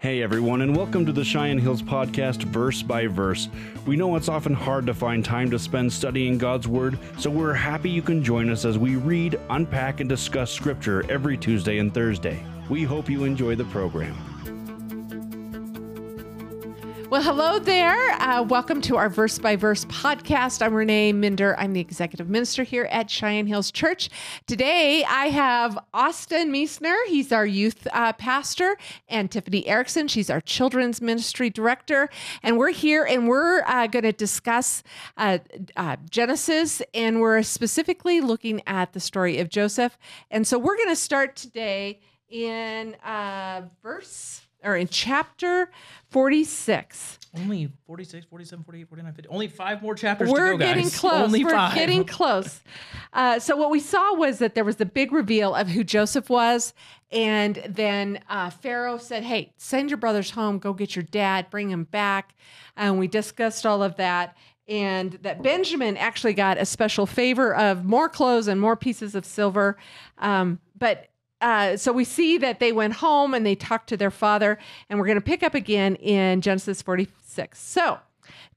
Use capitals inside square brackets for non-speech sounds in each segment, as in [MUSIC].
Hey everyone, and welcome to the Cheyenne Hills Podcast, Verse by Verse. We know it's often hard to find time to spend studying God's Word, so we're happy you can join us as we read, unpack, and discuss Scripture every Tuesday and Thursday. We hope you enjoy the program. Well, hello there. Uh, welcome to our Verse by Verse podcast. I'm Renee Minder. I'm the executive minister here at Cheyenne Hills Church. Today, I have Austin Meisner. He's our youth uh, pastor, and Tiffany Erickson. She's our children's ministry director. And we're here and we're uh, going to discuss uh, uh, Genesis, and we're specifically looking at the story of Joseph. And so we're going to start today in uh, verse or in chapter 46. Only 46, 47, 48, 49, 50. Only five more chapters We're to go, getting guys. close. Only We're five. getting close. Uh, so what we saw was that there was the big reveal of who Joseph was, and then uh, Pharaoh said, "Hey, send your brothers home. Go get your dad. Bring him back." And we discussed all of that. And that Benjamin actually got a special favor of more clothes and more pieces of silver. Um, but uh, so we see that they went home and they talked to their father, and we're going to pick up again in Genesis 46. So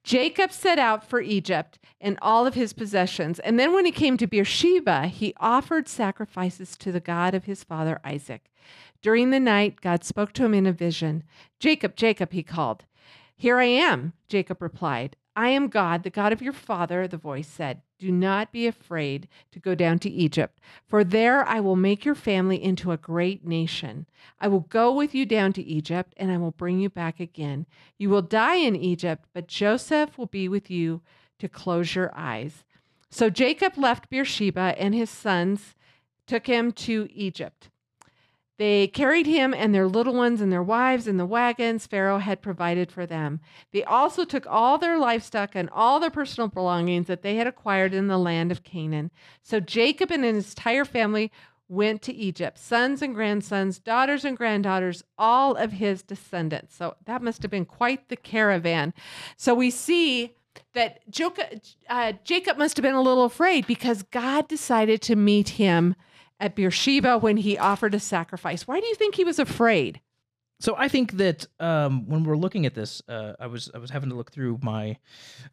Jacob set out for Egypt and all of his possessions. And then when he came to Beersheba, he offered sacrifices to the God of his father Isaac. During the night, God spoke to him in a vision. Jacob, Jacob, he called. Here I am, Jacob replied. I am God, the God of your father, the voice said. Do not be afraid to go down to Egypt, for there I will make your family into a great nation. I will go with you down to Egypt, and I will bring you back again. You will die in Egypt, but Joseph will be with you to close your eyes. So Jacob left Beersheba, and his sons took him to Egypt. They carried him and their little ones and their wives in the wagons Pharaoh had provided for them. They also took all their livestock and all their personal belongings that they had acquired in the land of Canaan. So Jacob and his entire family went to Egypt sons and grandsons, daughters and granddaughters, all of his descendants. So that must have been quite the caravan. So we see that uh, Jacob must have been a little afraid because God decided to meet him at Beersheba when he offered a sacrifice. Why do you think he was afraid? So I think that um, when we're looking at this, uh, I was I was having to look through my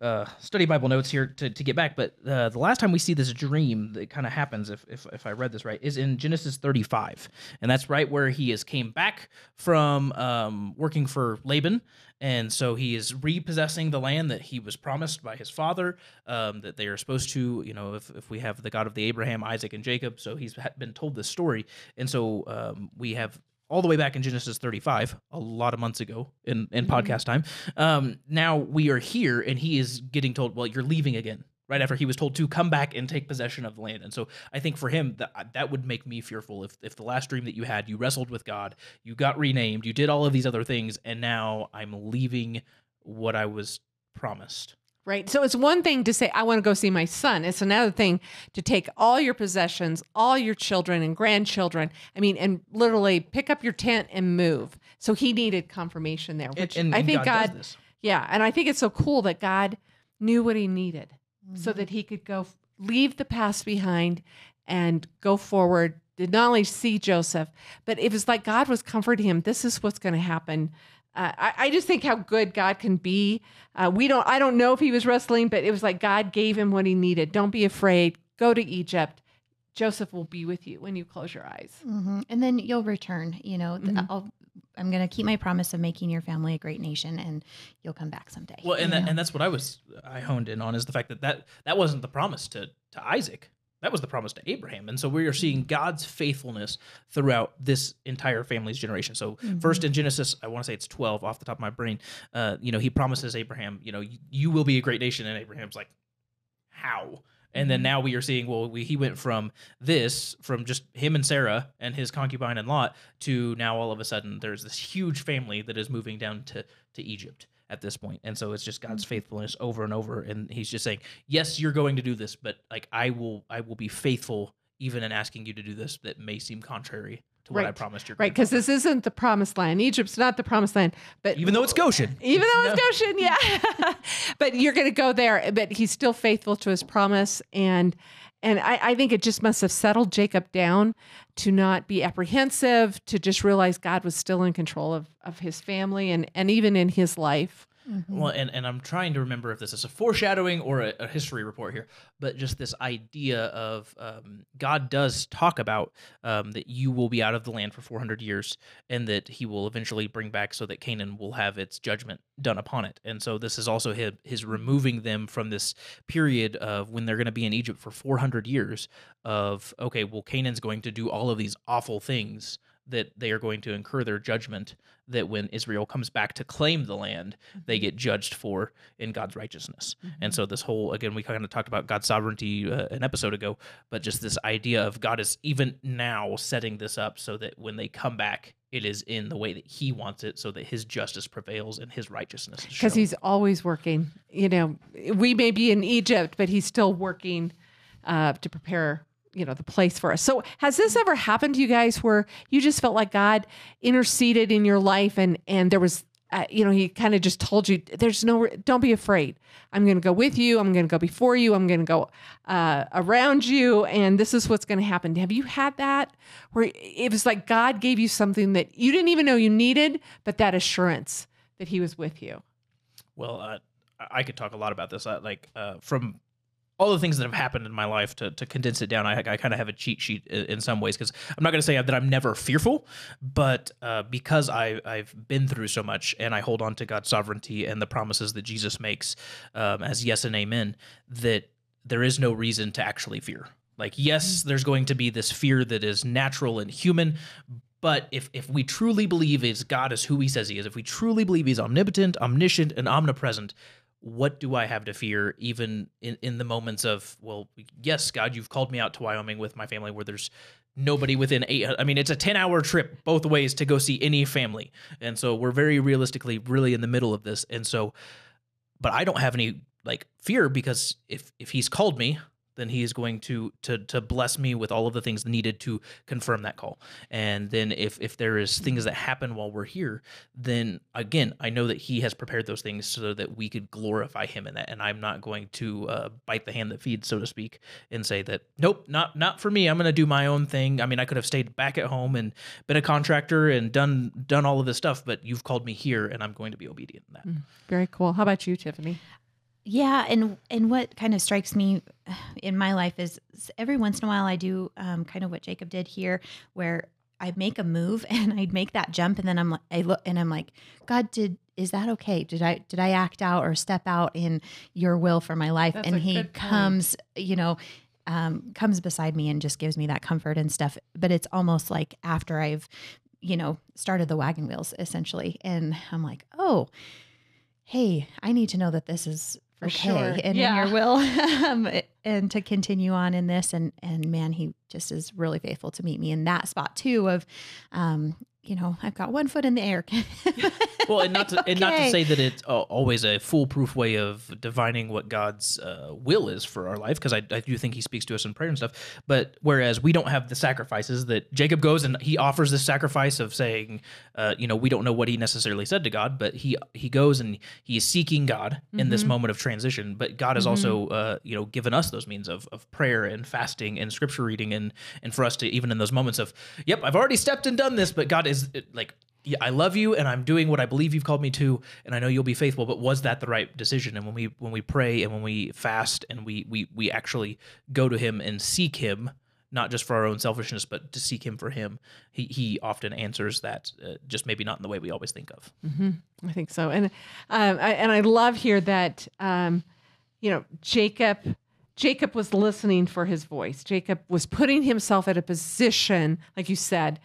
uh, study Bible notes here to, to get back. But uh, the last time we see this dream that kind of happens, if, if if I read this right, is in Genesis 35, and that's right where he has came back from um, working for Laban, and so he is repossessing the land that he was promised by his father, um, that they are supposed to, you know, if, if we have the God of the Abraham, Isaac, and Jacob. So he's been told this story. And so um, we have all the way back in Genesis 35, a lot of months ago in, in mm-hmm. podcast time. Um, now we are here and he is getting told, well, you're leaving again right after he was told to come back and take possession of the land. And so I think for him that that would make me fearful if if the last dream that you had, you wrestled with God, you got renamed, you did all of these other things, and now I'm leaving what I was promised. Right. So it's one thing to say, I want to go see my son. It's another thing to take all your possessions, all your children and grandchildren. I mean, and literally pick up your tent and move. So he needed confirmation there, which and, and, I think God, God yeah. And I think it's so cool that God knew what he needed mm-hmm. so that he could go leave the past behind and go forward. Did not only see Joseph, but it was like God was comforting him. This is what's going to happen uh, I, I, just think how good God can be. Uh, we don't. I don't know if he was wrestling, but it was like God gave him what he needed. Don't be afraid. Go to Egypt. Joseph will be with you when you close your eyes, mm-hmm. and then you'll return. You know, mm-hmm. I'm going to keep my promise of making your family a great nation, and you'll come back someday. Well, and that, and that's what I was I honed in on is the fact that that that wasn't the promise to to Isaac. That was the promise to Abraham. And so we are seeing God's faithfulness throughout this entire family's generation. So mm-hmm. first in Genesis, I want to say it's 12 off the top of my brain, uh, you know, he promises Abraham, you know, you will be a great nation. And Abraham's like, how? And then mm-hmm. now we are seeing, well, we, he went from this, from just him and Sarah and his concubine and Lot, to now all of a sudden there's this huge family that is moving down to, to Egypt at this point. And so it's just God's mm-hmm. faithfulness over and over. And he's just saying, yes, you're going to do this, but like I will, I will be faithful even in asking you to do this that may seem contrary to right. what I promised you. Right, because this isn't the promised land. Egypt's not the promised land, but even though it's Goshen, even though it's Goshen, yeah. [LAUGHS] but you're going to go there. But he's still faithful to his promise, and and I, I think it just must have settled Jacob down to not be apprehensive, to just realize God was still in control of, of his family and, and even in his life. Mm-hmm. Well, and, and I'm trying to remember if this is a foreshadowing or a, a history report here, but just this idea of um, God does talk about um, that you will be out of the land for 400 years and that he will eventually bring back so that Canaan will have its judgment done upon it. And so this is also his, his removing them from this period of when they're going to be in Egypt for 400 years of, okay, well, Canaan's going to do all of these awful things that they are going to incur their judgment that when Israel comes back to claim the land, they get judged for in God's righteousness. And so this whole again we kind of talked about God's sovereignty uh, an episode ago, but just this idea of God is even now setting this up so that when they come back it is in the way that he wants it so that his justice prevails and his righteousness Because he's always working. You know, we may be in Egypt, but he's still working uh, to prepare you know the place for us. So has this ever happened to you guys where you just felt like god interceded in your life and and there was uh, you know he kind of just told you there's no don't be afraid. I'm going to go with you. I'm going to go before you. I'm going to go uh, around you and this is what's going to happen. Have you had that where it was like god gave you something that you didn't even know you needed but that assurance that he was with you? Well uh, I- could talk a lot about this uh, like uh, from all the things that have happened in my life to, to condense it down i, I kind of have a cheat sheet in some ways because i'm not going to say that i'm never fearful but uh, because I, i've been through so much and i hold on to god's sovereignty and the promises that jesus makes um, as yes and amen that there is no reason to actually fear. Like yes there's going to be this fear that is natural and human but if, if we truly believe is God is who he says he is, if we truly believe he's omnipotent, omniscient, and omnipresent, what do I have to fear even in, in the moments of, well, yes, God, you've called me out to Wyoming with my family where there's nobody within eight. I mean, it's a 10 hour trip both ways to go see any family. And so we're very realistically really in the middle of this. And so, but I don't have any like fear because if, if he's called me, then he is going to to to bless me with all of the things needed to confirm that call. And then if if there is things that happen while we're here, then again, I know that he has prepared those things so that we could glorify him in that. And I'm not going to uh, bite the hand that feeds, so to speak, and say that nope, not not for me. I'm going to do my own thing. I mean, I could have stayed back at home and been a contractor and done done all of this stuff, but you've called me here, and I'm going to be obedient in that. very cool how about you tiffany Yeah, and and what kind of strikes me in my life is every once in a while I do um, kind of what Jacob did here, where I make a move [LAUGHS] and I'd make that jump, and then I'm like, I look and I'm like, God, did is that okay? Did I did I act out or step out in Your will for my life? That's and He comes, you know. Um, comes beside me and just gives me that comfort and stuff. But it's almost like after I've, you know, started the wagon wheels essentially, and I'm like, oh, hey, I need to know that this is For okay sure. and Yeah. in your will [LAUGHS] [LAUGHS] um, and to continue on in this and and man he just is really faithful to meet me in that spot too of um you know i've got one foot in the air. Well, and not to and not to say that it's uh, always a foolproof way of divining what God's uh, will is for our life, because I, I do think He speaks to us in prayer and stuff. But whereas we don't have the sacrifices that Jacob goes and he offers this sacrifice of saying, uh, you know, we don't know what he necessarily said to God, but he he goes and he is seeking God in this moment of transition. But God has also, uh, you know, given us those means of of prayer and fasting and scripture reading, and and for us to even in those moments of, yep, I've already stepped and done this, but God is uh, like yeah, I love you and I'm doing what I believe you've called me to and I know you'll be faithful but was that the right decision and when we when we pray and when we fast and we we we actually go to him and seek him not just for our own selfishness but to seek him for him he he often answers that uh, just maybe not in the way we always think of I think so. And um, I, and I love here that um, you know Jacob Jacob was listening for his voice. Jacob was putting himself at a position, like you said,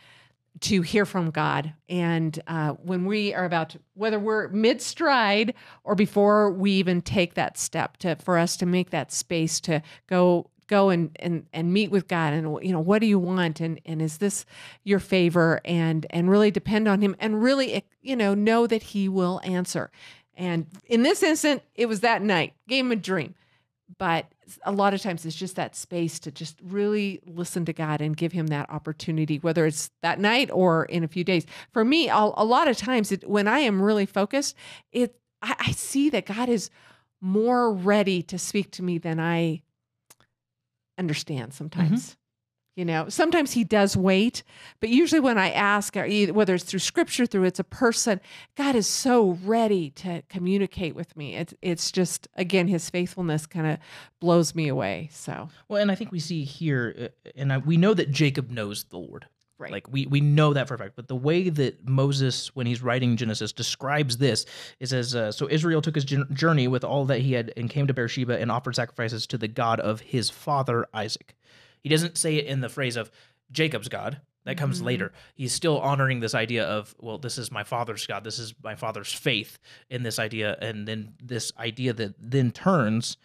to hear from God. And uh, when we are about to, whether we're mid stride or before we even take that step to for us to make that space to go go and and and meet with God and you know what do you want? And and is this your favor? And and really depend on him and really you know know that he will answer. And in this instant it was that night. Gave him a dream. But a lot of times it's just that space to just really listen to God and give him that opportunity whether it's that night or in a few days for me I'll, a lot of times it, when I am really focused it I, I see that God is more ready to speak to me than I understand mm-hmm. sometimes. You know, sometimes he does wait, but usually when I ask, whether it's through scripture, through it's a person, God is so ready to communicate with me. It's it's just again his faithfulness kind of blows me away. So Well, and I think we see here, uh, and I, we know that Jacob knows the Lord. right, Like we we know that for a fact. But the way that Moses, when he's writing Genesis, describes this is as uh, so Israel took his journey with all that he had and came to Beersheba and offered sacrifices to the God of his father Isaac. He doesn't say it in the phrase of Jacob's God. That comes Mhm. later. He's still honoring this idea of, well, this is my father's God. This is my father's faith in this idea. And then this idea that then turns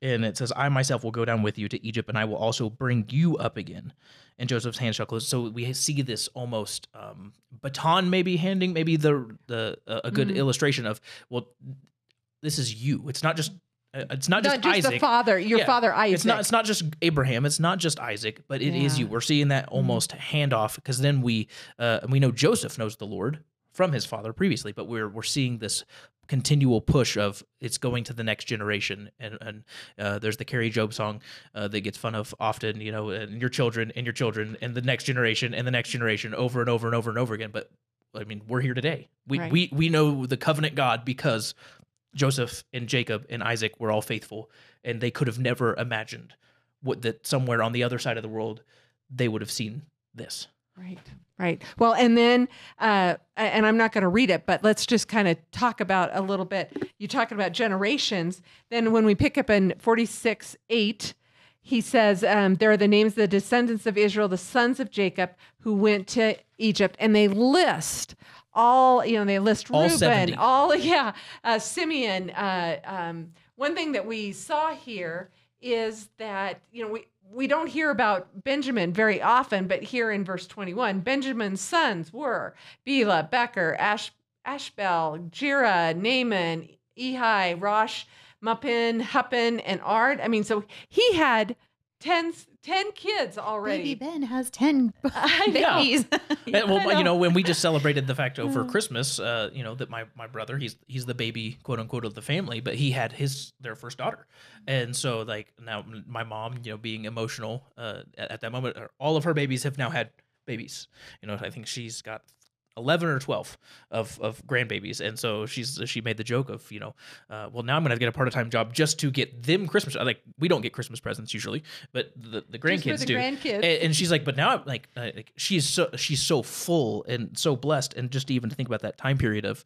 and it says, I myself will go down with you to Egypt, and I will also bring you up again. And Joseph's hand shall close. So we see this almost um, baton, maybe handing, maybe the the uh, a good Mhm. illustration of, well, this is you. It's not just it's not just, not just Isaac. the father, your Yeah, father Isaac. It's not. It's not just Abraham. It's not just Isaac, but it is Yeah. Mm-hmm. you. We're seeing that almost handoff because then we uh, we know Joseph knows the Lord from his father previously, but we're we're seeing this continual push of it's going to the next generation and and uh, there's the Kari Jobe song uh, that gets fun of often you know and your children and your children and the next generation and the next generation over and over and over and over again but I mean we're here today we Right. we we know the covenant God because Joseph and Jacob and Isaac were all faithful, and they could have never imagined what that somewhere on the other side of the world they would have seen this. Right, right. Well, and then, uh, and I'm not going to read it, but let's just kind of talk about a little bit. You're talking about generations. Then, when we pick up in 46 8, he says, um, There are the names of the descendants of Israel, the sons of Jacob, who went to Egypt, and they list all, you know, they list All Reuben, 70. all, [LAUGHS] yeah, uh, Simeon. Uh, um, one thing that we saw here is that, you know, we, we don't hear about Benjamin very often, but here in verse 21, Benjamin's sons were Bela, Becher, Ash, Ashbel, Jira, Naaman, Ehi, Rosh, Muppim, Huppim, and Ard. I mean, so he had 10, 10 kids already. Baby Ben has 10 [LAUGHS] [LAUGHS] babies. [LAUGHS] And, I well, know. you know, when we just celebrated the fact over. Christmas, uh, you know, that my, my brother, he's he's the baby, quote unquote, of the family, but he had his their first daughter, and so like now my mom, you know, being emotional uh, at, at that moment, all of her babies have now had babies. You know, I think she's got. 11 or 12 of, of grandbabies. And so she's she made the joke of you know uh, well now i'm gonna get a part-time job just to get them christmas like we don't get christmas presents usually but the, the grandkids the do. grandkids. and, and she's like, but now I'm like, uh, like she's so she's so full and so blessed, and just to even to think about that time period of,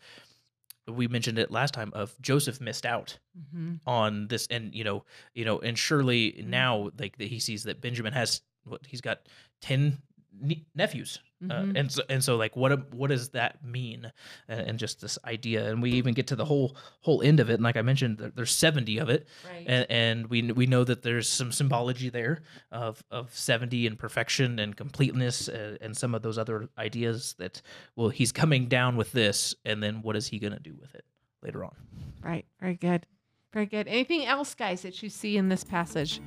we mentioned it last time of Joseph missed out Mhm. on this, and you know, you know, and surely now like that he sees that Benjamin has what he's got ten ne- nephews, Mhm. uh, and so and so like what what does that mean, and, and just this idea, and we even get to the whole whole end of it, and like I mentioned, there, there's seventy of it, right. and, and we we know that there's some symbology there of of 70 and perfection and completeness uh, and some of those other ideas that well he's coming down with this and then what is he going to do with it later on Right. Very good. Very good. Anything else, guys, that you see in this passage?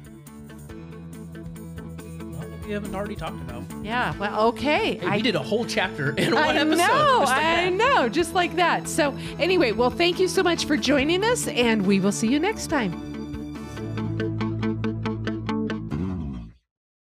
We haven't already talked about Yeah. Well, okay. hey, we did a whole chapter in one I episode know. like I that. know. Just like that. So, anyway, well, thank you so much for joining us, and we will see you next time.